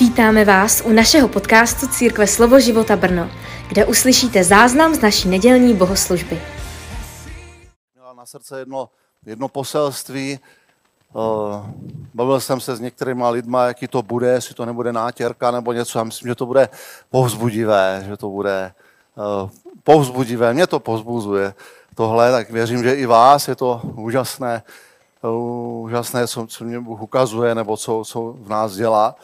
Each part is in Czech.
Vítáme vás u našeho podcastu Církve Slovo života Brno, kde uslyšíte záznam z naší nedělní bohoslužby. Měla na srdce jedno, jedno poselství. Uh, bavil jsem se s některými lidmi, jaký to bude, jestli to nebude nátěrka nebo něco. Já myslím, že to bude povzbudivé, že to bude uh, povzbudivé. Mě to povzbuzuje tohle, tak věřím, že i vás je to úžasné, uh, úžasné, co, co mě Bůh ukazuje nebo co, co v nás dělá.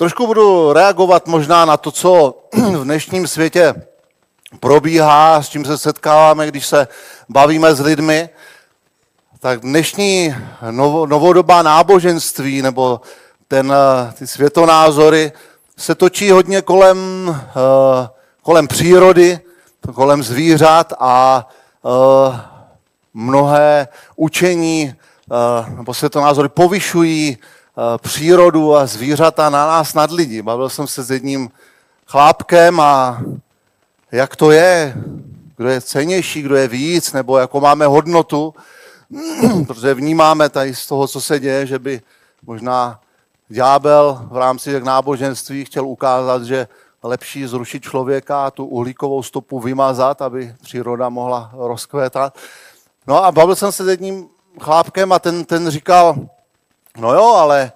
Trošku budu reagovat možná na to, co v dnešním světě probíhá, s čím se setkáváme, když se bavíme s lidmi. Tak dnešní novodobá náboženství nebo ten, ty světonázory se točí hodně kolem, eh, kolem přírody, kolem zvířat a eh, mnohé učení eh, nebo světonázory povyšují Eh, přírodu a zvířata na nás nad lidi. Bavil jsem se s jedním chlápkem a jak to je, kdo je cenější, kdo je víc, nebo jako máme hodnotu, protože vnímáme tady z toho, co se děje, že by možná ďábel v rámci jak náboženství chtěl ukázat, že lepší zrušit člověka a tu uhlíkovou stopu vymazat, aby příroda mohla rozkvétat. No a bavil jsem se s jedním chlápkem a ten, ten říkal, No jo, ale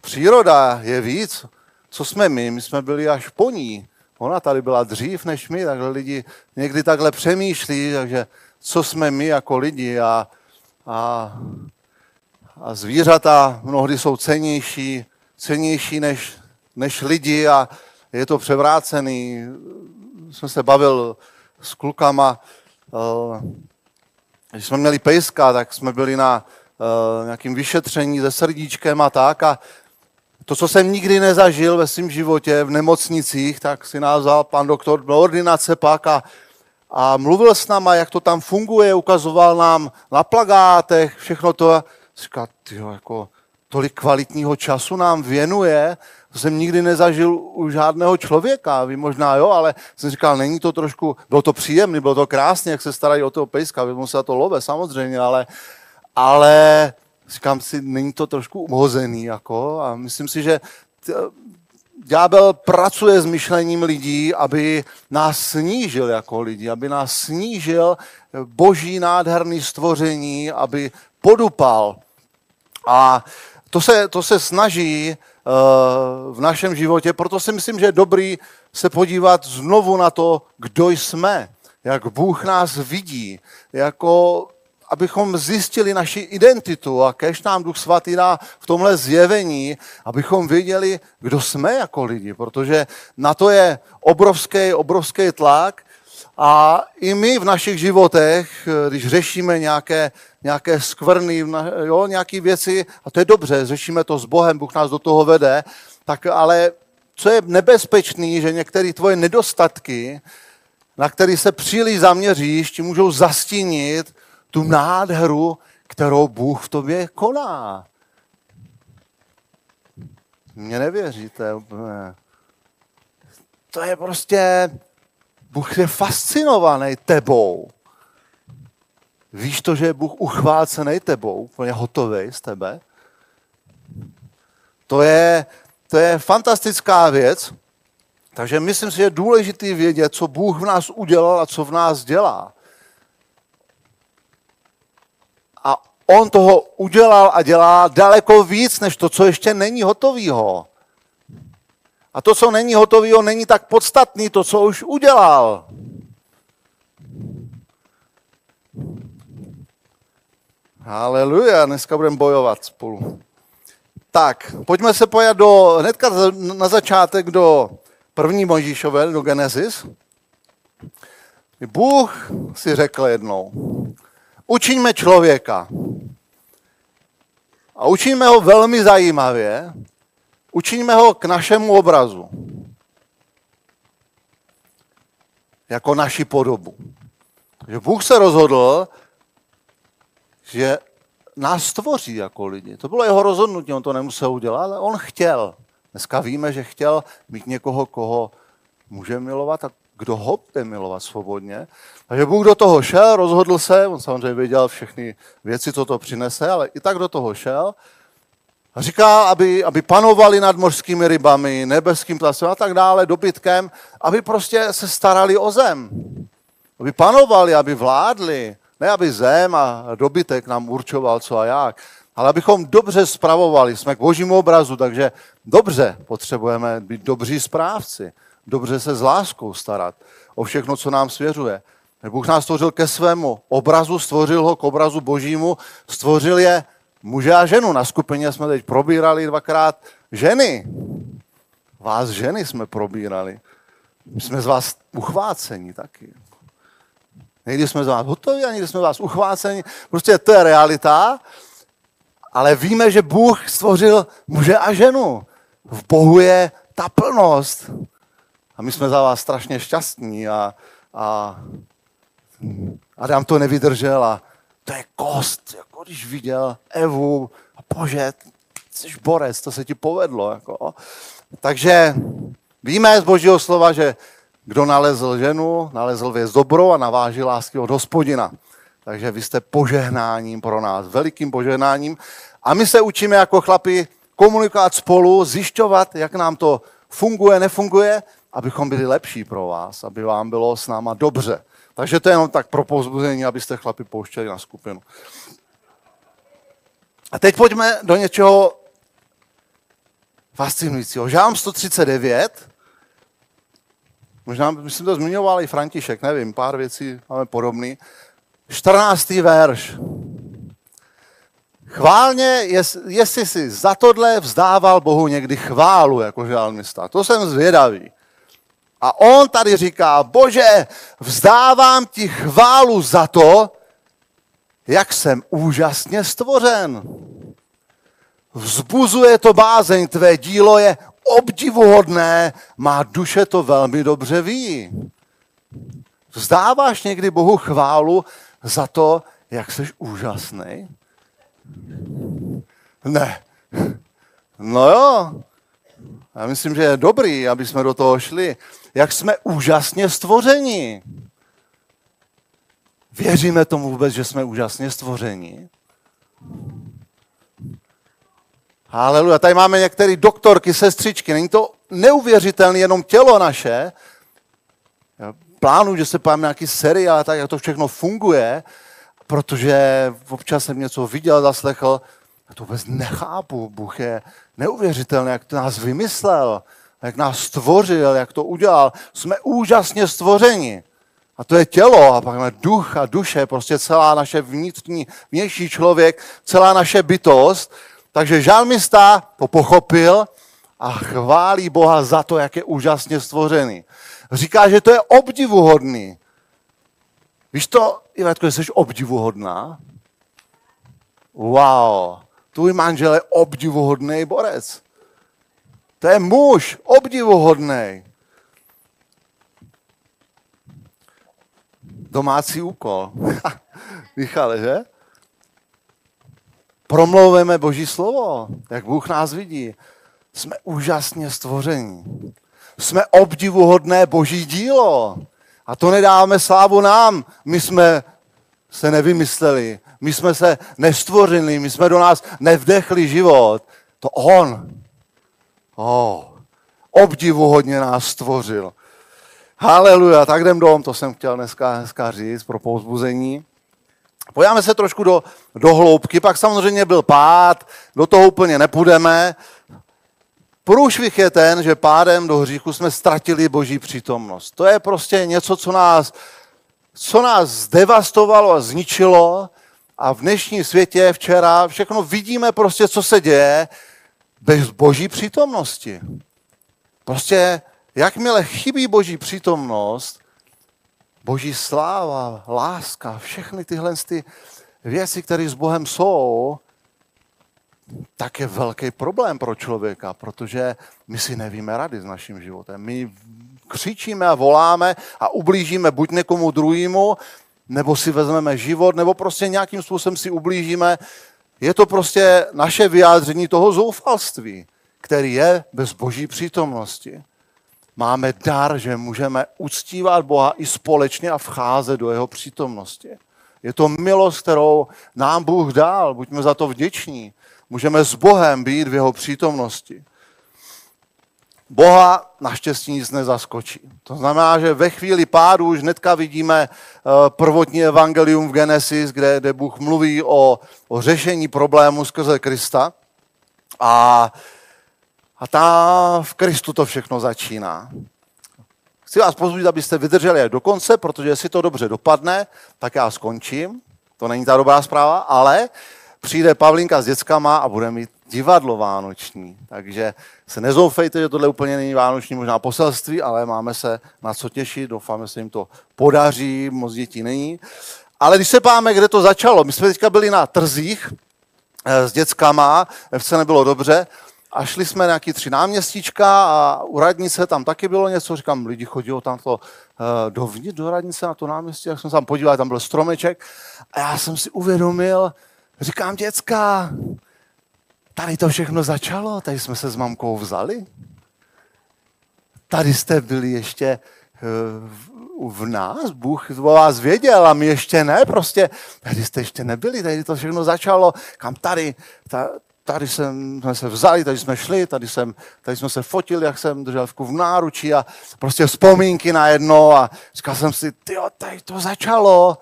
příroda je víc. Co jsme my? My jsme byli až po ní. Ona tady byla dřív než my, takže lidi někdy takhle přemýšlí, takže co jsme my jako lidi a, a, a zvířata mnohdy jsou cenější, cenější než, než lidi a je to převrácený. Jsem se bavil s klukama, eh, když jsme měli pejska, tak jsme byli na nějakým vyšetření se srdíčkem a tak. A to, co jsem nikdy nezažil ve svém životě v nemocnicích, tak si nás vzal pan doktor do ordinace pak a, a mluvil s náma, jak to tam funguje, ukazoval nám na plagátech, všechno to. Říkal, tyjo, jako tolik kvalitního času nám věnuje, to jsem nikdy nezažil u žádného člověka, vy možná jo, ale jsem říkal, není to trošku, bylo to příjemné, bylo to krásně, jak se starají o toho pejska, vy se to love samozřejmě, ale, ale říkám si, není to trošku uhozený, jako, a myslím si, že ďábel pracuje s myšlením lidí, aby nás snížil jako lidi, aby nás snížil boží nádherný stvoření, aby podupal. A to se, to se snaží uh, v našem životě, proto si myslím, že je dobrý se podívat znovu na to, kdo jsme, jak Bůh nás vidí, jako abychom zjistili naši identitu a kež nám Duch Svatý dá v tomhle zjevení, abychom věděli, kdo jsme jako lidi, protože na to je obrovský, obrovský tlak a i my v našich životech, když řešíme nějaké, nějaké skvrny, jo, nějaké věci, a to je dobře, řešíme to s Bohem, Bůh nás do toho vede, tak ale co je nebezpečný, že některé tvoje nedostatky, na který se příliš zaměříš, ti můžou zastínit tu nádheru, kterou Bůh v tobě koná. Mně nevěříte. To je prostě, Bůh je fascinovaný tebou. Víš to, že je Bůh uchvácený tebou, úplně hotový z tebe? To je, to je fantastická věc. Takže myslím si, že je důležité vědět, co Bůh v nás udělal a co v nás dělá. On toho udělal a dělá daleko víc, než to, co ještě není hotovýho. A to, co není hotovýho, není tak podstatný, to, co už udělal. Haleluja, dneska budeme bojovat spolu. Tak, pojďme se pojat do, hnedka na začátek do první Mojžíšové, do Genesis. Bůh si řekl jednou, učiňme člověka, a učíme ho velmi zajímavě, učíme ho k našemu obrazu. Jako naši podobu. Že Bůh se rozhodl, že nás stvoří jako lidi. To bylo jeho rozhodnutí, on to nemusel udělat, ale on chtěl. Dneska víme, že chtěl mít někoho, koho může milovat a kdo ho bude milovat svobodně. Takže Bůh do toho šel, rozhodl se, on samozřejmě věděl všechny věci, co to přinese, ale i tak do toho šel, A říká, aby, aby panovali nad mořskými rybami, nebeským plasem a tak dále, dobytkem, aby prostě se starali o zem. Aby panovali, aby vládli. Ne, aby zem a dobytek nám určoval co a jak, ale abychom dobře spravovali. Jsme k božímu obrazu, takže dobře potřebujeme být dobří správci. Dobře se s láskou starat o všechno, co nám svěřuje. Bůh nás stvořil ke svému obrazu, stvořil ho k obrazu božímu, stvořil je muže a ženu. Na skupině jsme teď probírali dvakrát ženy. Vás ženy jsme probírali. My jsme z vás uchváceni taky. Někdy jsme z vás hotoví a někdy jsme z vás uchváceni. Prostě to je realita, ale víme, že Bůh stvořil muže a ženu. V Bohu je ta plnost. A my jsme za vás strašně šťastní a, a Adam to nevydržel a to je kost, jako když viděl Evu a bože, jsi borec, to se ti povedlo. Jako. Takže víme z božího slova, že kdo nalezl ženu, nalezl věc dobrou a naváží lásky od hospodina. Takže vy jste požehnáním pro nás, velikým požehnáním. A my se učíme jako chlapi komunikovat spolu, zjišťovat, jak nám to funguje, nefunguje, abychom byli lepší pro vás, aby vám bylo s náma dobře. Takže to je jenom tak pro povzbuzení, abyste chlapi pouštěli na skupinu. A teď pojďme do něčeho fascinujícího. Žám 139, možná, myslím, to zmiňoval i František, nevím, pár věcí máme podobný. 14. verš. Chválně, jestli si za tohle vzdával Bohu někdy chválu, jako žálmista. To jsem zvědavý. A on tady říká, bože, vzdávám ti chválu za to, jak jsem úžasně stvořen. Vzbuzuje to bázeň, tvé dílo je obdivuhodné, má duše to velmi dobře ví. Vzdáváš někdy Bohu chválu za to, jak jsi úžasný? Ne. No jo, já myslím, že je dobrý, aby jsme do toho šli. Jak jsme úžasně stvořeni. Věříme tomu vůbec, že jsme úžasně stvořeni? Haleluja. Tady máme některé doktorky, sestřičky. Není to neuvěřitelné jenom tělo naše. Já plánuju, že se pojďme nějaký seriál, tak jak to všechno funguje, protože občas jsem něco viděl, zaslechl, já to vůbec nechápu. Bůh je neuvěřitelný, jak to nás vymyslel, jak nás stvořil, jak to udělal. Jsme úžasně stvořeni. A to je tělo, a pak máme duch a duše, prostě celá naše vnitřní, vnější člověk, celá naše bytost. Takže žalmista to pochopil a chválí Boha za to, jak je úžasně stvořený. Říká, že to je obdivuhodný. Víš to, Ivetko, jsi obdivuhodná? Wow tvůj manžel je obdivuhodný borec. To je muž, obdivuhodný. Domácí úkol. Michale, že? Promlouveme Boží slovo, jak Bůh nás vidí. Jsme úžasně stvoření. Jsme obdivuhodné Boží dílo. A to nedáme slávu nám. My jsme se nevymysleli. My jsme se nestvořili, my jsme do nás nevdechli život. To on. Oh, obdivuhodně nás stvořil. Haleluja, tak jdem dom, to jsem chtěl dneska, dneska říct pro povzbuzení. Pojáme se trošku do, do hloubky, pak samozřejmě byl pád, do toho úplně nepůjdeme. Průšvih je ten, že pádem do hříchu jsme ztratili boží přítomnost. To je prostě něco, co nás co nás zdevastovalo a zničilo a v dnešním světě včera všechno vidíme prostě, co se děje bez boží přítomnosti. Prostě jakmile chybí boží přítomnost, boží sláva, láska, všechny tyhle ty věci, které s Bohem jsou, tak je velký problém pro člověka, protože my si nevíme rady s naším životem. My křičíme a voláme a ublížíme buď někomu druhému, nebo si vezmeme život, nebo prostě nějakým způsobem si ublížíme. Je to prostě naše vyjádření toho zoufalství, který je bez boží přítomnosti. Máme dar, že můžeme uctívat Boha i společně a vcházet do jeho přítomnosti. Je to milost, kterou nám Bůh dal. Buďme za to vděční. Můžeme s Bohem být v jeho přítomnosti. Boha naštěstí nic nezaskočí. To znamená, že ve chvíli pádu už hnedka vidíme eh, prvotní evangelium v Genesis, kde, kde Bůh mluví o, o řešení problému skrze Krista. A, a ta v Kristu to všechno začíná. Chci vás pozvat, abyste vydrželi do konce, protože jestli to dobře dopadne, tak já skončím. To není ta dobrá zpráva, ale přijde Pavlinka s dětskama a bude mít divadlo vánoční. Takže se nezoufejte, že tohle úplně není vánoční možná poselství, ale máme se na co těšit, doufáme, že se jim to podaří, moc dětí není. Ale když se páme, kde to začalo, my jsme teďka byli na trzích eh, s dětskama, vše nebylo dobře, a šli jsme na nějaký tři náměstíčka a u radnice tam taky bylo něco, říkám, lidi chodí tam to uh, dovnitř do radnice na to náměstí, jak jsem se tam podíval, tam byl stromeček a já jsem si uvědomil, říkám, děcka, tady to všechno začalo, tady jsme se s mamkou vzali. Tady jste byli ještě uh, v nás, Bůh o vás věděl a my ještě ne, prostě tady jste ještě nebyli, tady to všechno začalo, kam tady, ta, tady jsem, jsme se vzali, tady jsme šli, tady, jsem, tady jsme se fotili, jak jsem držel v náručí a prostě vzpomínky na jedno a říkal jsem si, ty tady to začalo.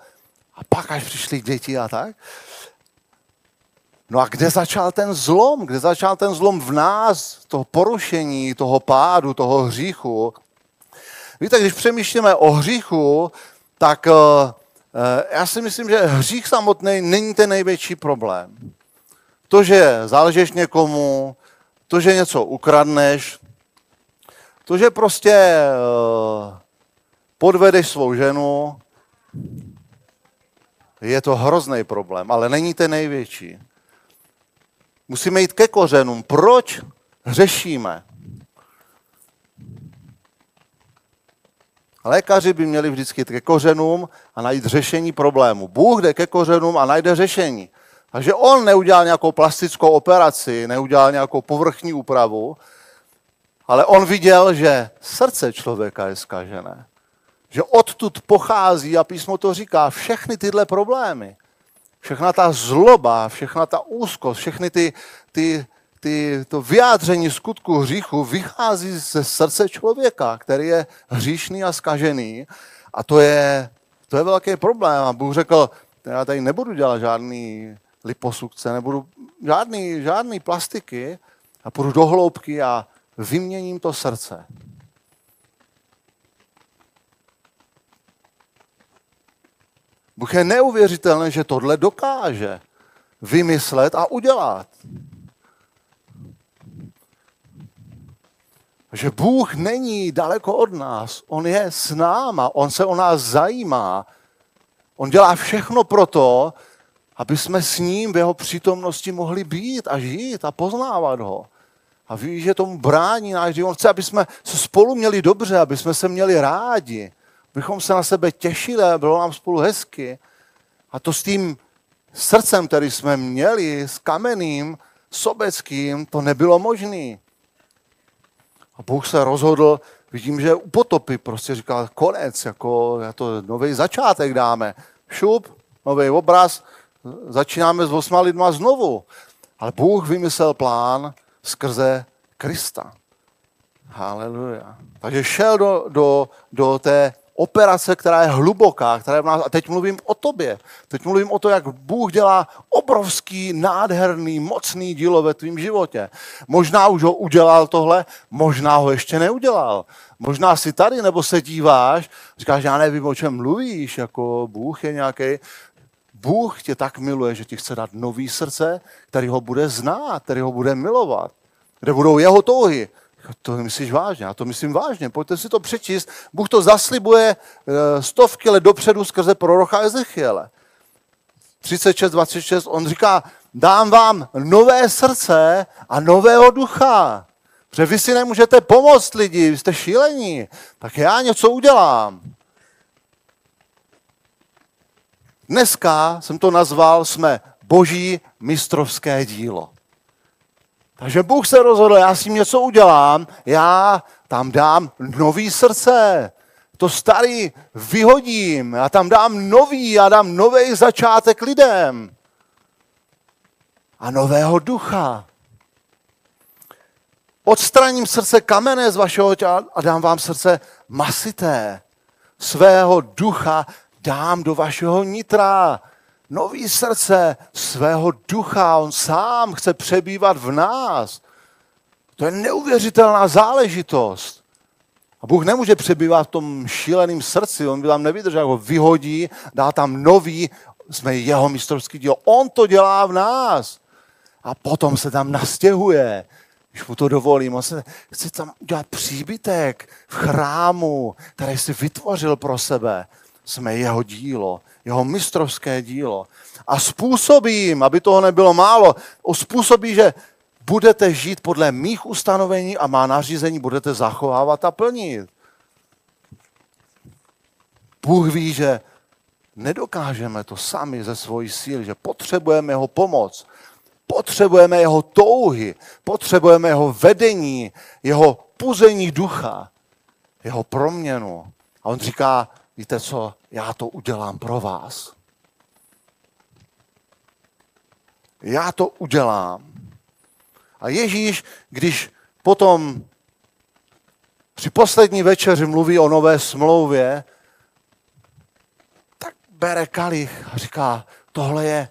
A pak až přišli děti a tak. No a kde začal ten zlom? Kde začal ten zlom v nás, toho porušení, toho pádu, toho hříchu? Víte, když přemýšlíme o hříchu, tak uh, já si myslím, že hřích samotný není ten největší problém. To, že záležeš někomu, to, že něco ukradneš, to, že prostě uh, podvedeš svou ženu, je to hrozný problém, ale není ten největší. Musíme jít ke kořenům. Proč řešíme? Lékaři by měli vždycky jít ke kořenům a najít řešení problému. Bůh jde ke kořenům a najde řešení. Takže on neudělal nějakou plastickou operaci, neudělal nějakou povrchní úpravu, ale on viděl, že srdce člověka je zkažené. Že odtud pochází, a písmo to říká, všechny tyhle problémy. Všechna ta zloba, všechna ta úzkost, všechny ty, ty, ty, to vyjádření skutku hříchu vychází ze srdce člověka, který je hříšný a skažený. A to je, to je velký problém. A Bůh řekl, já tady nebudu dělat žádný liposukce, nebudu žádný, žádný plastiky a půjdu do hloubky a vyměním to srdce. Bůh je neuvěřitelný, že tohle dokáže vymyslet a udělat. Že Bůh není daleko od nás, On je s náma, On se o nás zajímá. On dělá všechno pro to, aby jsme s ním v jeho přítomnosti mohli být a žít a poznávat ho. A ví, že tomu brání náš život. On chce, aby jsme se spolu měli dobře, aby jsme se měli rádi, abychom se na sebe těšili bylo nám spolu hezky. A to s tím srdcem, který jsme měli, s kameným, sobeckým, to nebylo možné. A Bůh se rozhodl, vidím, že u potopy prostě říkal konec, jako to nový začátek dáme. Šup, nový obraz, začínáme s osma lidma znovu. Ale Bůh vymyslel plán skrze Krista. Haleluja. Takže šel do, do, do té operace, která je hluboká, která je v nás, a teď mluvím o tobě. Teď mluvím o to, jak Bůh dělá obrovský, nádherný, mocný dílo ve tvém životě. Možná už ho udělal tohle, možná ho ještě neudělal. Možná si tady, nebo se díváš, říkáš, já nevím, o čem mluvíš, jako Bůh je nějaký. Bůh tě tak miluje, že ti chce dát nový srdce, který ho bude znát, který ho bude milovat, kde budou jeho touhy. To myslíš vážně? Já to myslím vážně. Pojďte si to přečíst. Bůh to zaslibuje eh, stovky let dopředu skrze prorocha Ezechiele. 36, 26, on říká, dám vám nové srdce a nového ducha. Protože vy si nemůžete pomoct lidi, vy jste šílení, tak já něco udělám. Dneska jsem to nazval, jsme boží mistrovské dílo. Takže Bůh se rozhodl, já s tím něco udělám, já tam dám nový srdce. To starý vyhodím, já tam dám nový, já dám nový začátek lidem. A nového ducha. Odstraním srdce kamené z vašeho těla a dám vám srdce masité. Svého ducha dám do vašeho nitra. Nový srdce svého ducha. On sám chce přebývat v nás. To je neuvěřitelná záležitost. A Bůh nemůže přebývat v tom šíleném srdci, on by tam nevydržel, ho vyhodí, dá tam nový, jsme jeho mistrovský díl. On to dělá v nás. A potom se tam nastěhuje, když mu to dovolím. On se chce tam udělat příbytek v chrámu, který si vytvořil pro sebe. Jsme jeho dílo, jeho mistrovské dílo. A způsobím, aby toho nebylo málo, způsobí, že budete žít podle mých ustanovení a má nařízení budete zachovávat a plnit. Bůh ví, že nedokážeme to sami ze svojí síly, že potřebujeme jeho pomoc, potřebujeme jeho touhy, potřebujeme jeho vedení, jeho puzení ducha, jeho proměnu. A on říká, víte co, já to udělám pro vás. Já to udělám. A Ježíš, když potom při poslední večeři mluví o nové smlouvě, tak bere kalich a říká, tohle je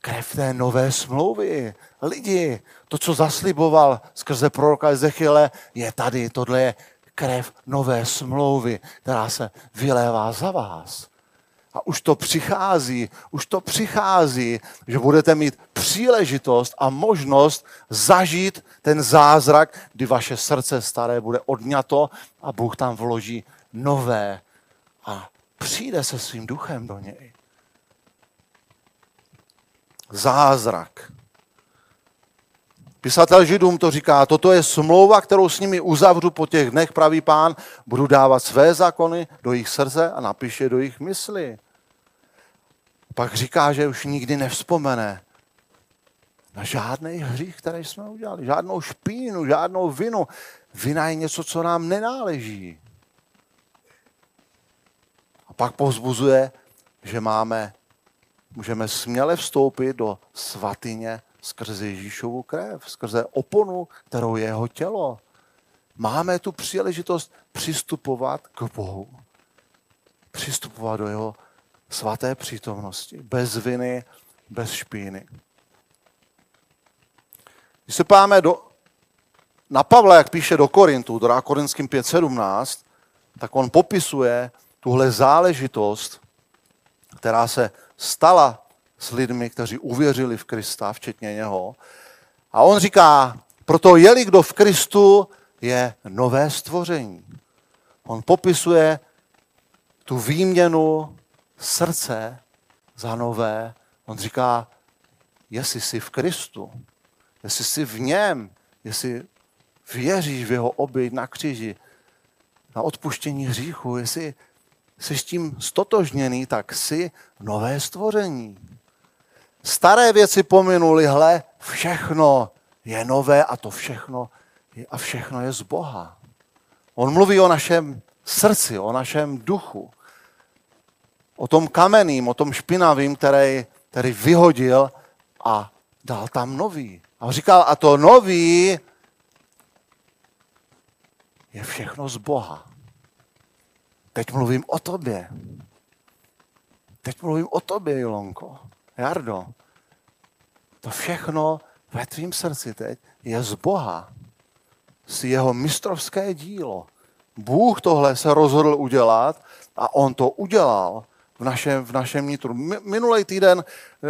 krev té nové smlouvy. Lidi, to, co zasliboval skrze proroka Ezechiele, je tady. Tohle je krev nové smlouvy, která se vylévá za vás. A už to přichází, už to přichází, že budete mít příležitost a možnost zažít ten zázrak, kdy vaše srdce staré bude odňato a Bůh tam vloží nové a přijde se svým duchem do něj. Zázrak. Pisatel Židům to říká, toto je smlouva, kterou s nimi uzavřu po těch dnech, pravý pán, budu dávat své zákony do jejich srdce a napíše do jejich mysli pak říká, že už nikdy nevzpomene na žádný hřích, který jsme udělali, žádnou špínu, žádnou vinu. Vina je něco, co nám nenáleží. A pak povzbuzuje, že máme, můžeme směle vstoupit do svatyně skrze Ježíšovu krev, skrze oponu, kterou je jeho tělo. Máme tu příležitost přistupovat k Bohu. Přistupovat do jeho svaté přítomnosti, bez viny, bez špíny. Když se páme do, na Pavla, jak píše do Korintu, do Korinským 5.17, tak on popisuje tuhle záležitost, která se stala s lidmi, kteří uvěřili v Krista, včetně něho. A on říká, proto jeli kdo v Kristu, je nové stvoření. On popisuje tu výměnu srdce za nové. On říká, jestli jsi v Kristu, jestli jsi v něm, jestli věříš v jeho oběť na kříži, na odpuštění hříchu, jestli jsi s tím stotožněný, tak jsi nové stvoření. Staré věci pominuli, hle, všechno je nové a to všechno je, a všechno je z Boha. On mluví o našem srdci, o našem duchu o tom kamenným, o tom špinavým, který, který vyhodil a dal tam nový. A říkal, a to nový je všechno z Boha. Teď mluvím o tobě. Teď mluvím o tobě, Ilonko. Jardo. To všechno ve tvým srdci teď je z Boha. Z jeho mistrovské dílo. Bůh tohle se rozhodl udělat a on to udělal v našem, v našem nitru. Minulý týden eh,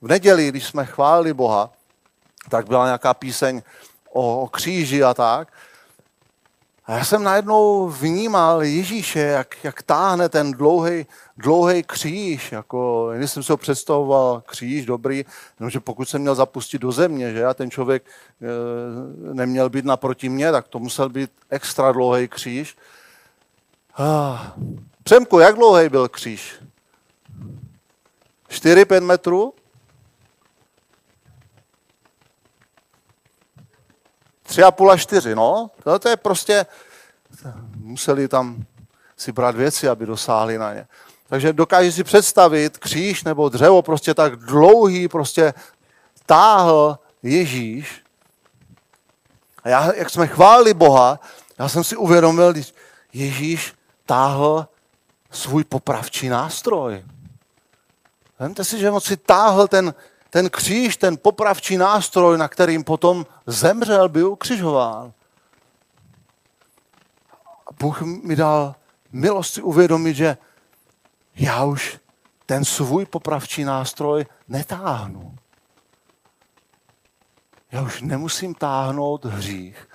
v neděli, když jsme chválili Boha, tak byla nějaká píseň o, o kříži a tak. A já jsem najednou vnímal Ježíše, jak, jak táhne ten dlouhý, dlouhý kříž. Jako, když jsem si ho představoval, kříž dobrý, že pokud jsem měl zapustit do země, že a ten člověk e, neměl být naproti mě, tak to musel být extra dlouhý kříž. Ah, Přemku, jak dlouhý byl kříž? 4-5 metrů? Tři a půl a čtyři, no. To, to je prostě museli tam si brát věci, aby dosáhli na ně. Takže dokážeš si představit kříž nebo dřevo prostě tak dlouhý, prostě táhl Ježíš. A já, jak jsme chválili Boha, já jsem si uvědomil, když Ježíš táhl svůj popravčí nástroj. Vemte si, že on si táhl ten, ten kříž, ten popravčí nástroj, na kterým potom zemřel, byl ukřižován. A Bůh mi dal milost si uvědomit, že já už ten svůj popravčí nástroj netáhnu. Já už nemusím táhnout hřích,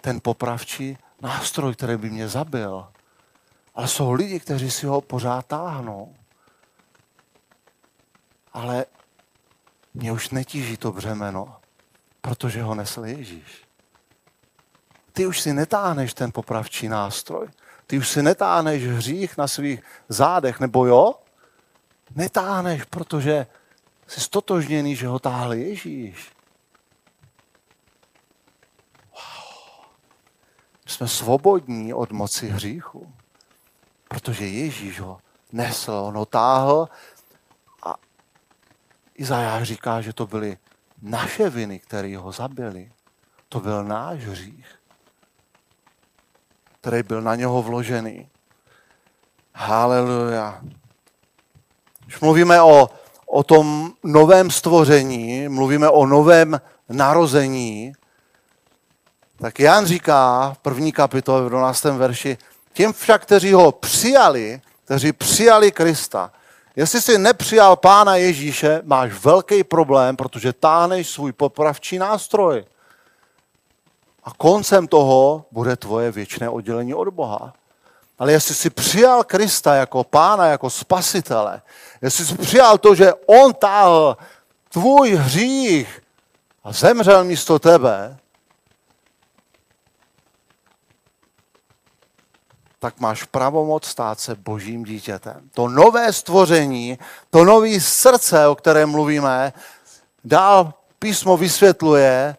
ten popravčí nástroj, který by mě zabil. Ale jsou lidi, kteří si ho pořád táhnou. Ale mě už netíží to břemeno, protože ho nesl Ježíš. Ty už si netáhneš ten popravčí nástroj. Ty už si netáhneš hřích na svých zádech, nebo jo? Netáhneš, protože jsi stotožněný, že ho táhl Ježíš. Wow. Jsme svobodní od moci hříchu, protože Ježíš ho nesl, on ho táhl Izajáš říká, že to byly naše viny, které ho zabili. To byl náš hřích který byl na něho vložený. Haleluja. Když mluvíme o, o tom novém stvoření, mluvíme o novém narození, tak Jan říká v první kapitole v 12. verši, těm však, kteří ho přijali, kteří přijali Krista, jestli jsi nepřijal Pána Ježíše, máš velký problém, protože táhneš svůj popravčí nástroj. A koncem toho bude tvoje věčné oddělení od Boha. Ale jestli jsi přijal Krista jako pána, jako spasitele, jestli jsi přijal to, že on táhl tvůj hřích a zemřel místo tebe, tak máš pravomoc stát se božím dítětem. To nové stvoření, to nové srdce, o kterém mluvíme, dál písmo vysvětluje,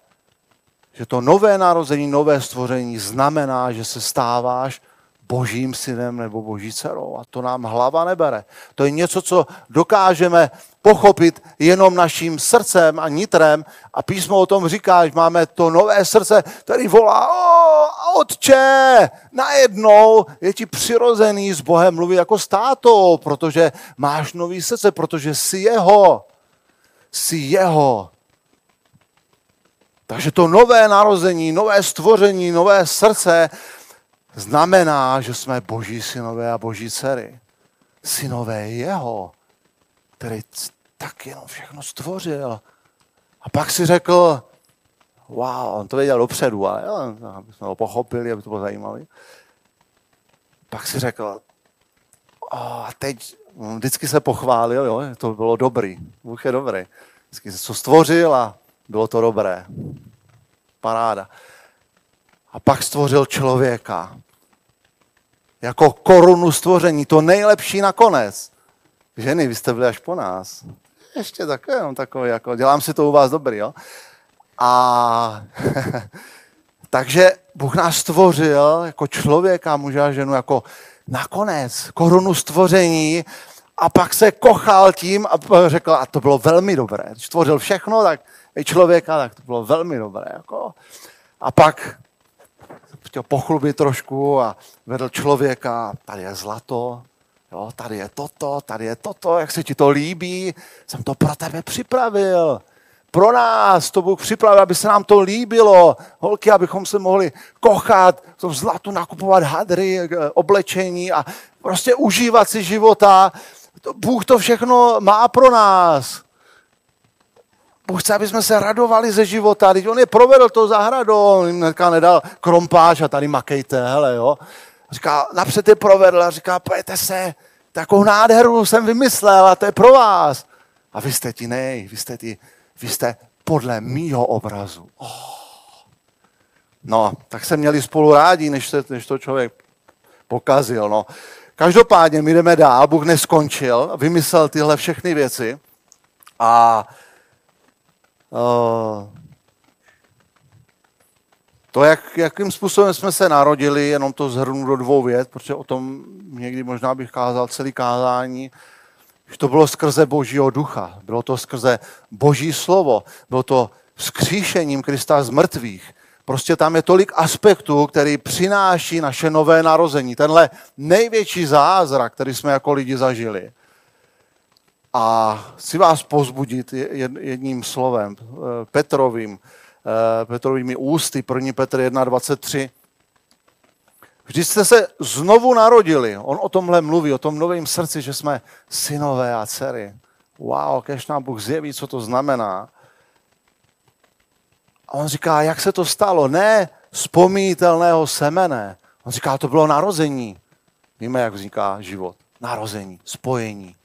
že to nové narození, nové stvoření znamená, že se stáváš božím synem nebo boží dcerou. A to nám hlava nebere. To je něco, co dokážeme pochopit jenom naším srdcem a nitrem. A písmo o tom říká, že máme to nové srdce, který volá, o, otče, najednou je ti přirozený s Bohem mluvit jako s tátou, protože máš nový srdce, protože jsi jeho. Jsi jeho. Takže to nové narození, nové stvoření, nové srdce znamená, že jsme boží synové a boží dcery. Synové jeho, který tak jenom všechno stvořil. A pak si řekl, wow, on to věděl dopředu, ale jo, aby jsme ho pochopili, aby to bylo zajímavé. Pak si řekl, a teď vždycky se pochválil, jo, to bylo dobrý, Bůh je dobrý. Vždycky se co stvořil a bylo to dobré. Paráda. A pak stvořil člověka. Jako korunu stvoření, to nejlepší nakonec. Ženy, vy jste byli až po nás. Ještě takové, jenom takové, jako, dělám si to u vás dobrý, jo. A takže Bůh nás stvořil jako člověka, muže a ženu, jako nakonec korunu stvoření a pak se kochal tím a řekl, a to bylo velmi dobré. Když stvořil všechno, tak i člověka, tak to bylo velmi dobré. Jako. A pak chtěl pochlubit trošku a vedl člověka, tady je zlato, jo, tady je toto, tady je toto, jak se ti to líbí, jsem to pro tebe připravil. Pro nás to Bůh připravil, aby se nám to líbilo. Holky, abychom se mohli kochat, v tom zlatu nakupovat hadry, eh, oblečení a prostě užívat si života. Bůh to všechno má pro nás. Bůh chce, aby jsme se radovali ze života. Teď on je provedl to zahradou, on jim nedal krompáč a tady makejte, hele, jo. Říká, napřed je provedl a říká, pojďte se, takovou nádheru jsem vymyslel a to je pro vás. A vy jste ti nej, vy jste, ti, vy jste podle mýho obrazu. Oh. No, tak se měli spolu rádi, než, se, než to člověk pokazil. No. Každopádně my jdeme dál, Bůh neskončil, vymyslel tyhle všechny věci a To, jak, jakým způsobem jsme se narodili, jenom to zhrnu do dvou vět, protože o tom někdy možná bych kázal celý kázání, že to bylo skrze Božího ducha, bylo to skrze Boží slovo, bylo to vzkříšením Krista z mrtvých. Prostě tam je tolik aspektů, který přináší naše nové narození. Tenhle největší zázrak, který jsme jako lidi zažili. A chci vás pozbudit jedním slovem, eh, Petrovým, eh, Petrovými ústy, 1. Petr 1.23. Vždy jste se znovu narodili. On o tomhle mluví, o tom novém srdci, že jsme synové a dcery. Wow, kež nám Bůh zjeví, co to znamená. A on říká, jak se to stalo? Ne z pomítelného semene. On říká, to bylo narození. Víme, jak vzniká život. Narození, spojení.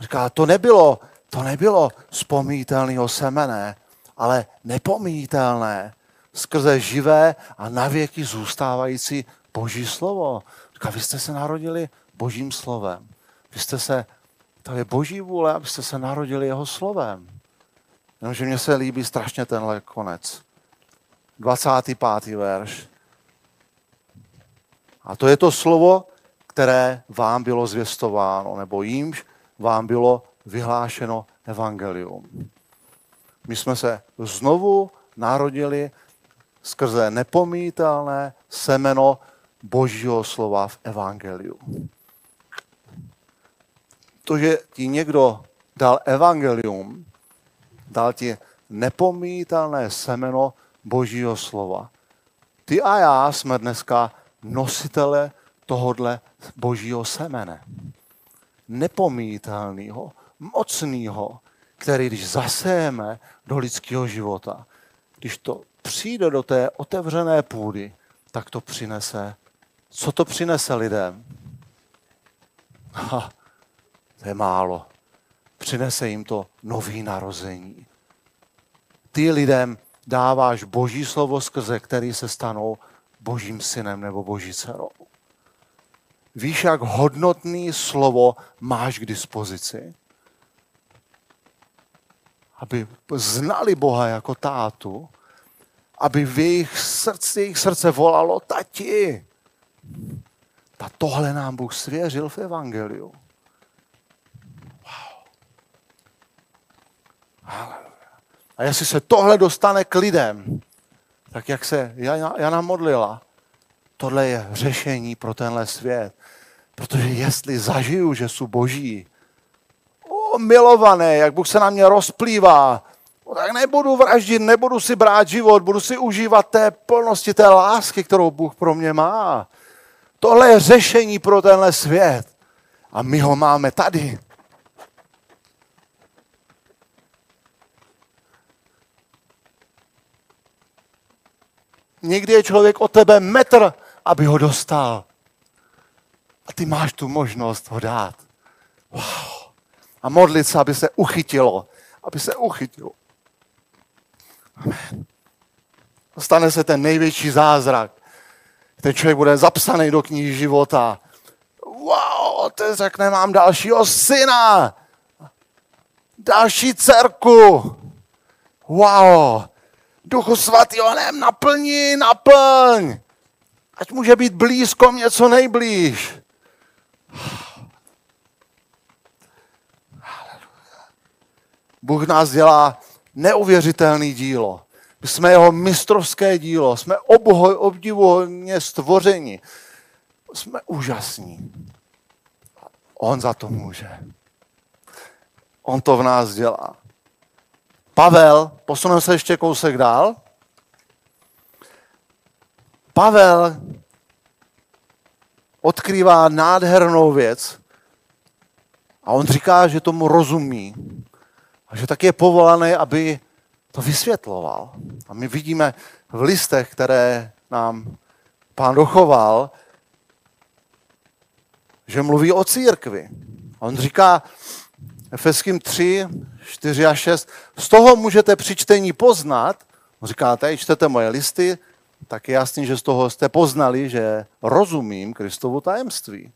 Říká, to nebylo, to nebylo z pomítelného semene, ale nepomítelné, skrze živé a navěky zůstávající Boží slovo. Říká, vy jste se narodili Božím slovem. Vy jste se, to je Boží vůle, abyste se narodili jeho slovem. Jenomže mně se líbí strašně tenhle konec. 25. verš. A to je to slovo, které vám bylo zvěstováno, nebo jímž vám bylo vyhlášeno evangelium. My jsme se znovu narodili skrze nepomítelné semeno Božího slova v evangeliu. To, že ti někdo dal evangelium, dal ti nepomítelné semeno Božího slova. Ty a já jsme dneska nositele tohodle Božího semene. Nepomítelného, mocného, který když zasejeme do lidského života, když to přijde do té otevřené půdy, tak to přinese. Co to přinese lidem? Ha, to je málo přinese jim to nový narození. Ty lidem dáváš boží slovo, skrze který se stanou božím synem nebo boží dcerou. Víš, jak hodnotný slovo máš k dispozici? Aby znali Boha jako tátu, aby v jejich srdci, jejich srdce volalo, tati, ta tohle nám Bůh svěřil v Evangeliu. A jestli se tohle dostane k lidem, tak jak se Jana, Jana modlila, tohle je řešení pro tenhle svět. Protože jestli zažiju, že jsou boží, o, milované, jak Bůh se na mě rozplývá, o, tak nebudu vraždit, nebudu si brát život, budu si užívat té plnosti, té lásky, kterou Bůh pro mě má. Tohle je řešení pro tenhle svět. A my ho máme tady. Někdy je člověk od tebe metr, aby ho dostal. A ty máš tu možnost ho dát. Wow. A modlit se, aby se uchytilo. Aby se uchytilo. Amen. Stane se ten největší zázrak. Ten člověk bude zapsaný do knihy života. Wow, ten řekne, mám dalšího syna. Další dcerku. Wow, Duchu svatý, onem naplní, naplň. Ať může být blízko mě co nejblíž. Bůh nás dělá neuvěřitelný dílo. My jsme jeho mistrovské dílo, jsme obdivuhodně stvořeni. Jsme úžasní. On za to může. On to v nás dělá. Pavel, posuneme se ještě kousek dál. Pavel odkrývá nádhernou věc a on říká, že tomu rozumí a že tak je povolaný, aby to vysvětloval. A my vidíme v listech, které nám pán dochoval, že mluví o církvi. On říká, Efeským 3, 4 a 6. Z toho můžete při čtení poznat, říkáte, čtete moje listy, tak je jasný, že z toho jste poznali, že rozumím Kristovu tajemství,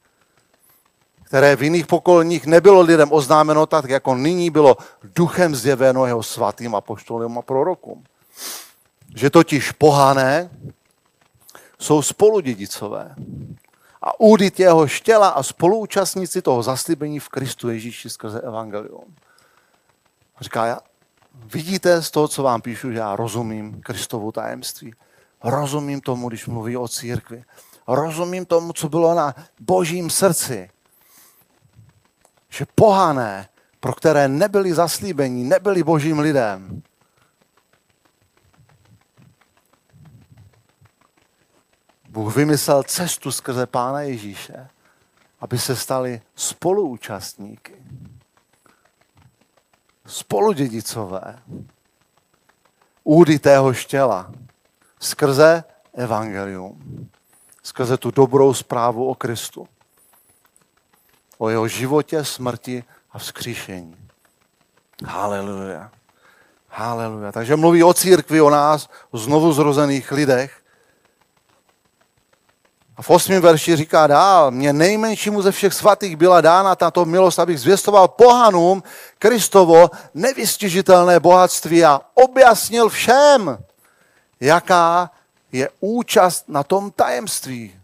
které v jiných pokolních nebylo lidem oznámeno tak, jako nyní bylo duchem zjeveno jeho svatým apoštolům a prorokům. že totiž pohané jsou spoludědicové a údy jeho štěla a spoluúčastníci toho zaslíbení v Kristu Ježíši skrze evangelium. Říká, já, vidíte z toho, co vám píšu, že já rozumím Kristovu tajemství. Rozumím tomu, když mluví o církvi. Rozumím tomu, co bylo na božím srdci. Že pohané, pro které nebyli zaslíbení, nebyli božím lidem, Bůh vymyslel cestu skrze Pána Ježíše, aby se stali spoluúčastníky, spoludědicové, údy tého štěla, skrze evangelium, skrze tu dobrou zprávu o Kristu, o jeho životě, smrti a vzkříšení. Haleluja. Haleluja. Takže mluví o církvi, o nás, o znovu zrozených lidech, a v osmém verši říká dál, mě nejmenšímu ze všech svatých byla dána tato milost, abych zvěstoval pohanům Kristovo nevystižitelné bohatství a objasnil všem, jaká je účast na tom tajemství.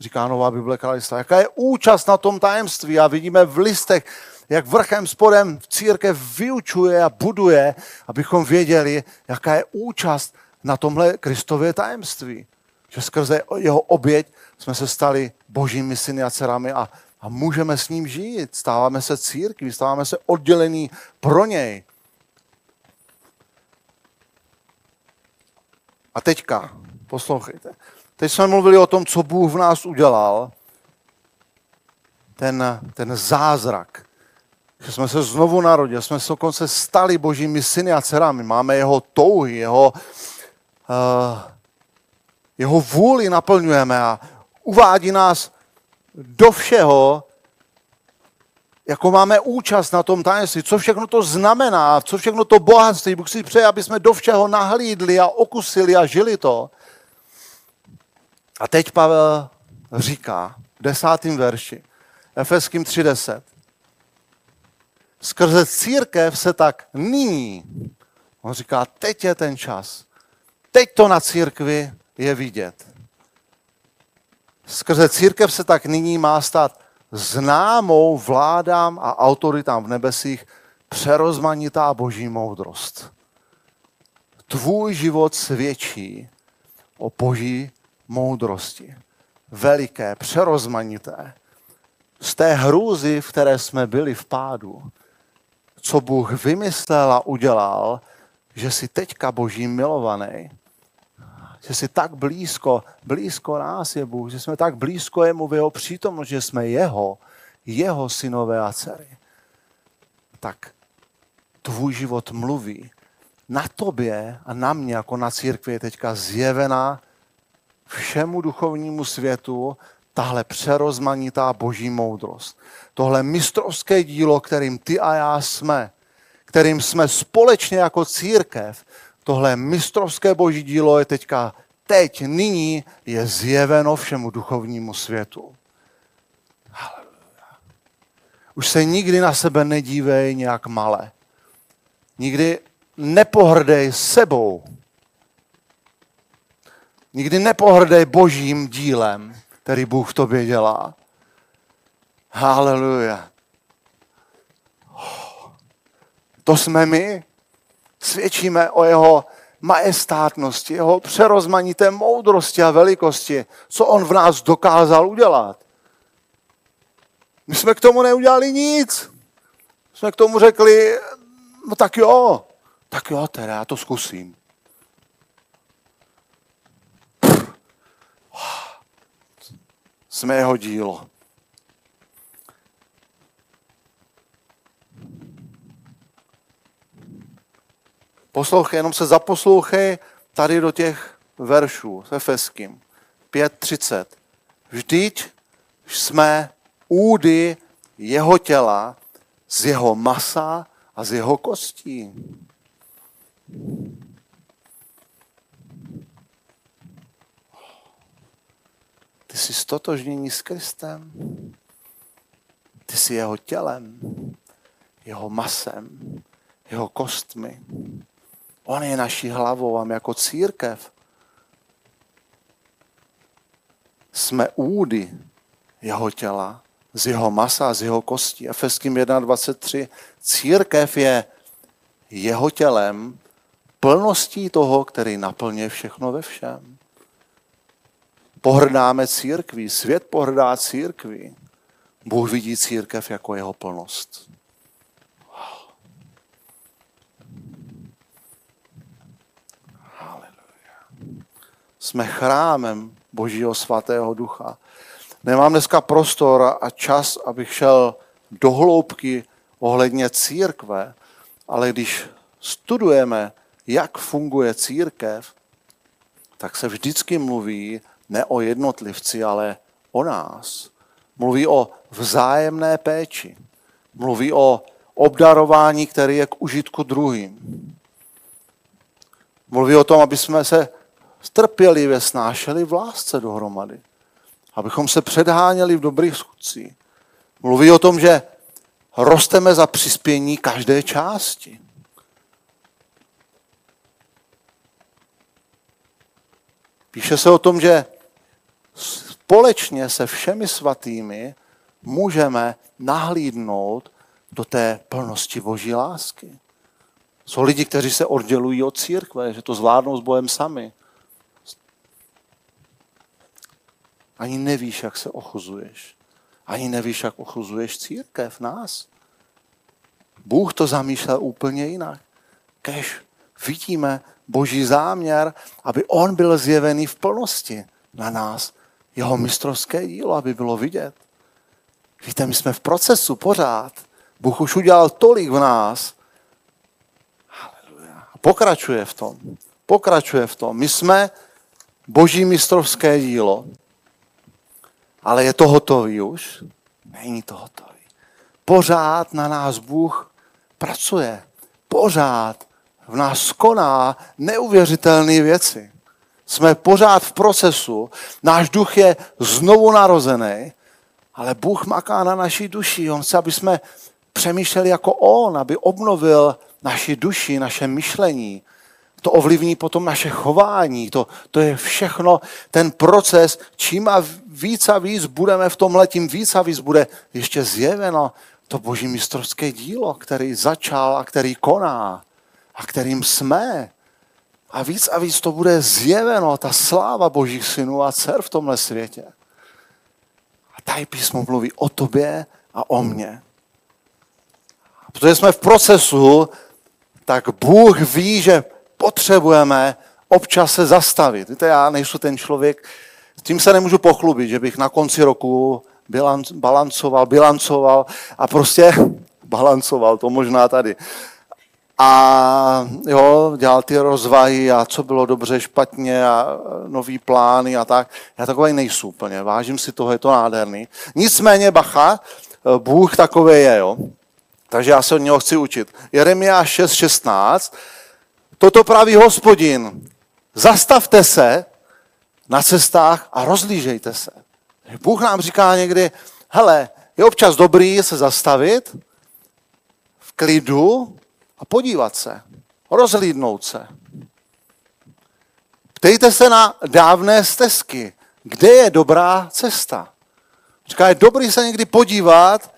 Říká Nová Bible Kralista. Jaká je účast na tom tajemství? A vidíme v listech, jak vrchem spodem v církev vyučuje a buduje, abychom věděli, jaká je účast na tomhle Kristově tajemství. Že skrze jeho oběť jsme se stali božími syny a dcerami a, a můžeme s ním žít. Stáváme se církví, stáváme se oddělení pro něj. A teďka, poslouchejte. Teď jsme mluvili o tom, co Bůh v nás udělal. Ten, ten zázrak. Že jsme se znovu narodili, jsme se dokonce stali božími syny a dcerami. Máme jeho touhy, jeho, uh, jeho vůli naplňujeme a uvádí nás do všeho, jako máme účast na tom tajemství, co všechno to znamená, co všechno to bohatství. Bůh si přeje, aby jsme do všeho nahlídli a okusili a žili to. A teď Pavel říká v desátém verši, Efeským 3.10. Skrze církev se tak nyní, on říká, teď je ten čas. Teď to na církvi je vidět. Skrze církev se tak nyní má stát známou vládám a autoritám v nebesích přerozmanitá boží moudrost. Tvůj život svědčí o boží moudrosti. Veliké, přerozmanité. Z té hrůzy, v které jsme byli v pádu, co Bůh vymyslel a udělal, že si teďka boží milovaný, že jsi tak blízko, blízko nás je Bůh, že jsme tak blízko jemu v jeho přítomnosti, že jsme jeho, jeho synové a dcery. Tak tvůj život mluví. Na tobě a na mě jako na církvi je teďka zjevená všemu duchovnímu světu tahle přerozmanitá boží moudrost. Tohle mistrovské dílo, kterým ty a já jsme, kterým jsme společně jako církev, tohle mistrovské boží dílo je teďka, teď, nyní je zjeveno všemu duchovnímu světu. Už se nikdy na sebe nedívej nějak malé. Nikdy nepohrdej sebou. Nikdy nepohrdej božím dílem, který Bůh v tobě dělá. Haleluja. To jsme my svědčíme o jeho majestátnosti, jeho přerozmanité moudrosti a velikosti, co on v nás dokázal udělat. My jsme k tomu neudělali nic. Jsme k tomu řekli, no tak jo, tak jo, teda já to zkusím. Jsme jeho dílo. Poslouchej, jenom se zaposlouchej tady do těch veršů s Efeským. 5.30. Vždyť jsme údy jeho těla z jeho masa a z jeho kostí. Ty jsi stotožnění s Kristem. Ty jsi jeho tělem, jeho masem, jeho kostmi On je naší hlavou a my jako církev jsme údy jeho těla, z jeho masa, z jeho kostí. Efeským 1.23. Církev je jeho tělem, plností toho, který naplňuje všechno ve všem. Pohrdáme církví, svět pohrdá církví. Bůh vidí církev jako jeho plnost. Jsme chrámem Božího svatého ducha. Nemám dneska prostor a čas, abych šel do hloubky ohledně církve, ale když studujeme, jak funguje církev, tak se vždycky mluví ne o jednotlivci, ale o nás. Mluví o vzájemné péči. Mluví o obdarování, které je k užitku druhým. Mluví o tom, aby jsme se strpělivě snášeli v lásce dohromady. Abychom se předháněli v dobrých skutcích. Mluví o tom, že rosteme za přispění každé části. Píše se o tom, že společně se všemi svatými můžeme nahlídnout do té plnosti boží lásky. Jsou lidi, kteří se oddělují od církve, že to zvládnou s Bohem sami. Ani nevíš, jak se ochuzuješ. Ani nevíš, jak ochuzuješ církev, nás. Bůh to zamýšlel úplně jinak. Kež vidíme boží záměr, aby on byl zjevený v plnosti na nás. Jeho mistrovské dílo, aby bylo vidět. Víte, my jsme v procesu pořád. Bůh už udělal tolik v nás. Pokračuje v tom. Pokračuje v tom. My jsme boží mistrovské dílo. Ale je to hotový už? Není to hotový. Pořád na nás Bůh pracuje. Pořád v nás koná neuvěřitelné věci. Jsme pořád v procesu, náš duch je znovu narozený, ale Bůh maká na naší duši. On chce, aby jsme přemýšleli jako On, aby obnovil naši duši, naše myšlení. To ovlivní potom naše chování. To, to je všechno ten proces. Čím a víc a víc budeme v tomhle, tím víc a víc bude ještě zjeveno to boží mistrovské dílo, který začal a který koná a kterým jsme. A víc a víc to bude zjeveno, ta sláva božích synů a dcer v tomhle světě. A tady písmo mluví o tobě a o mně. A protože jsme v procesu, tak Bůh ví, že potřebujeme občas se zastavit. Víte, já nejsem ten člověk, tím se nemůžu pochlubit, že bych na konci roku balancoval, bilancoval a prostě balancoval, to možná tady a jo, dělal ty rozvahy a co bylo dobře, špatně a nový plány a tak. Já takový nejsou úplně, vážím si toho, je to nádherný. Nicméně, bacha, Bůh takový je, jo. Takže já se od něho chci učit. Jeremiáš 6.16. Toto praví hospodin. Zastavte se na cestách a rozlížejte se. Bůh nám říká někdy, hele, je občas dobrý se zastavit v klidu, a podívat se, rozhlídnout se. Ptejte se na dávné stezky, kde je dobrá cesta. Říká, je dobrý se někdy podívat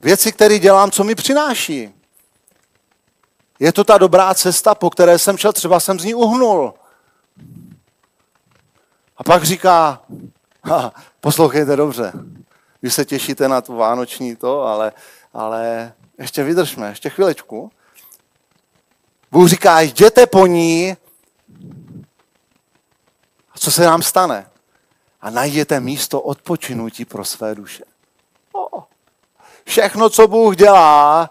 věci, které dělám, co mi přináší. Je to ta dobrá cesta, po které jsem šel, třeba jsem z ní uhnul. A pak říká, ha, poslouchejte dobře, vy se těšíte na to vánoční to, ale, ale ještě vydržme, ještě chvilečku. Bůh říká, jděte po ní. A co se nám stane? A najděte místo odpočinutí pro své duše. O, všechno, co Bůh dělá,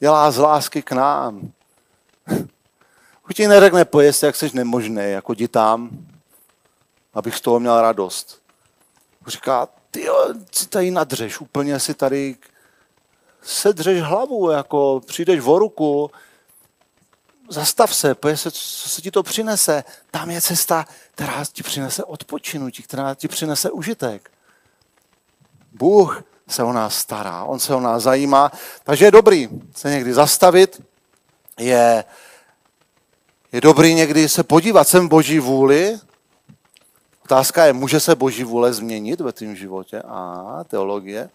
dělá z lásky k nám. Už ti neřekne, pojezd, jak jsi nemožný, jako jdi tam, abych z toho měl radost. Říká, ty si tady nadřeš, úplně si tady sedřeš hlavu, jako přijdeš v ruku, zastav se, pojď se, co se ti to přinese. Tam je cesta, která ti přinese odpočinutí, která ti přinese užitek. Bůh se o nás stará, on se o nás zajímá, takže je dobrý se někdy zastavit je, je dobrý někdy se podívat, jsem boží vůli. Otázka je, může se boží vůle změnit ve tvém životě? A teologie.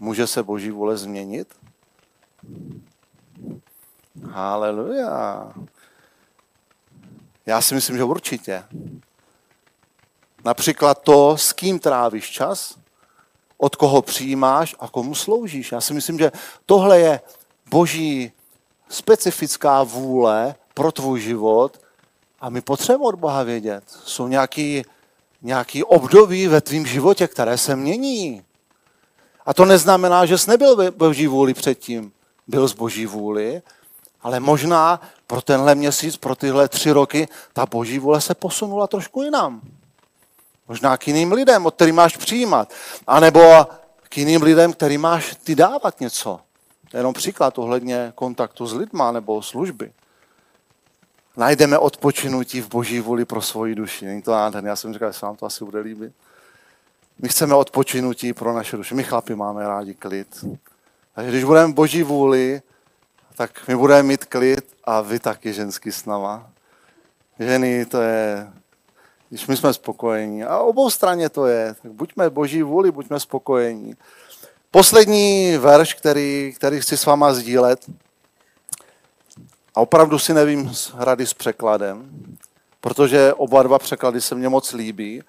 Může se boží vůle změnit? Haleluja. Já si myslím, že určitě. Například to, s kým trávíš čas, od koho přijímáš a komu sloužíš. Já si myslím, že tohle je boží specifická vůle pro tvůj život a my potřebujeme od Boha vědět. Jsou nějaký, nějaký období ve tvém životě, které se mění. A to neznamená, že jsi nebyl boží vůli předtím. Byl z boží vůli, ale možná pro tenhle měsíc, pro tyhle tři roky, ta boží vůle se posunula trošku jinam. Možná k jiným lidem, od kterých máš přijímat. A nebo k jiným lidem, který máš ty dávat něco. Jenom příklad ohledně kontaktu s lidma nebo služby. Najdeme odpočinutí v boží vůli pro svoji duši. Není to nádherné? Já jsem říkal, že se vám to asi bude líbit. My chceme odpočinutí pro naše duši. My chlapi máme rádi klid. Takže když budeme v boží vůli, tak my budeme mít klid a vy taky ženský s. Ženy, to je, když my jsme spokojení. A obou straně to je. Tak buďme boží vůli, buďme spokojení. Poslední verš, který, který chci s váma sdílet, a opravdu si nevím rady s překladem, protože oba dva překlady se mně moc líbí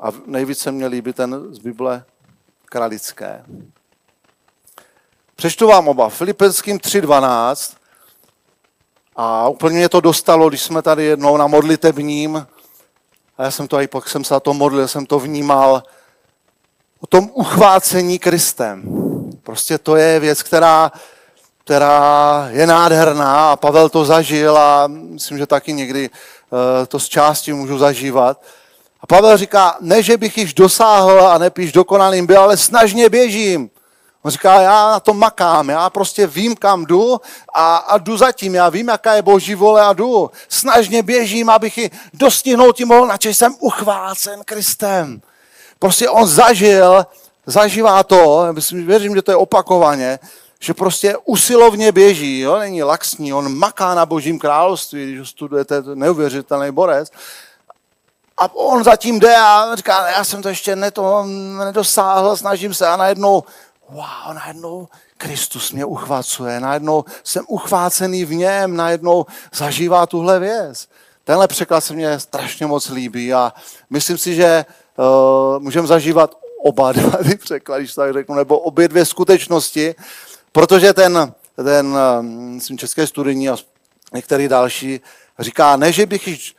a nejvíce mě líbí ten z Bible kralické. Přečtu vám oba. Filipenským 3.12 a úplně mě to dostalo, když jsme tady jednou na modlitebním a já jsem to i pak jsem se na to modlil, jsem to vnímal, o tom uchvácení Kristem. Prostě to je věc, která, která je nádherná a Pavel to zažil a myslím, že taky někdy eh, to z části můžu zažívat. A Pavel říká, ne, že bych již dosáhl a nepíš dokonalým byl, ale snažně běžím. On říká, já na to makám, já prostě vím, kam jdu a, a jdu zatím, já vím, jaká je boží vole a jdu. Snažně běžím, abych ji dostihnout tím mohl, načež jsem uchvácen Kristem. Prostě on zažil, zažívá to, myslím, věřím, že to je opakovaně, že prostě usilovně běží, jo? není laxní, on maká na božím království, když studujete, neuvěřitelný borec. A on zatím jde a říká, já jsem to ještě neto, nedosáhl, snažím se a najednou, wow, najednou Kristus mě uchvacuje, najednou jsem uchvácený v něm, najednou zažívá tuhle věc. Tenhle překlad se mně strašně moc líbí a myslím si, že uh, můžeme zažívat oba dva ty překlady, když tak řeknu, nebo obě dvě skutečnosti, protože ten, ten eh, myslím, české studijní a některý další říká, ne, že bych již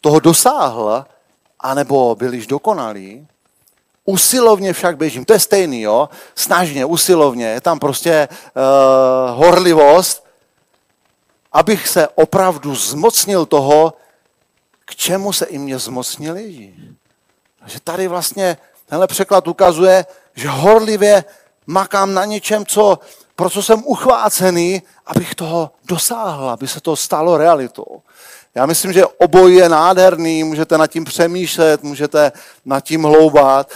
toho dosáhl, anebo byl již dokonalý, usilovně však běžím. To je stejný, jo? Snažně, usilovně. Je tam prostě uh, horlivost, abych se opravdu zmocnil toho, k čemu se i mě zmocnil Ježíš. Takže tady vlastně tenhle překlad ukazuje, že horlivě makám na něčem, co, pro co jsem uchvácený, abych toho dosáhl, aby se to stalo realitou. Já myslím, že obojí je nádherný, můžete nad tím přemýšlet, můžete nad tím hloubat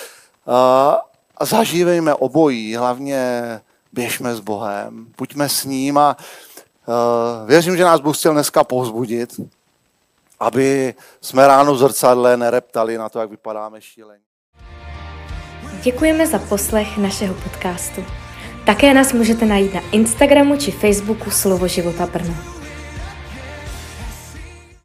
a zažívejme obojí, hlavně běžme s Bohem, buďme s ním a věřím, že nás Bůh chtěl dneska povzbudit, aby jsme ráno v zrcadle nereptali na to, jak vypadáme šíleně. Děkujeme za poslech našeho podcastu. Také nás můžete najít na Instagramu či Facebooku Slovo života Brno.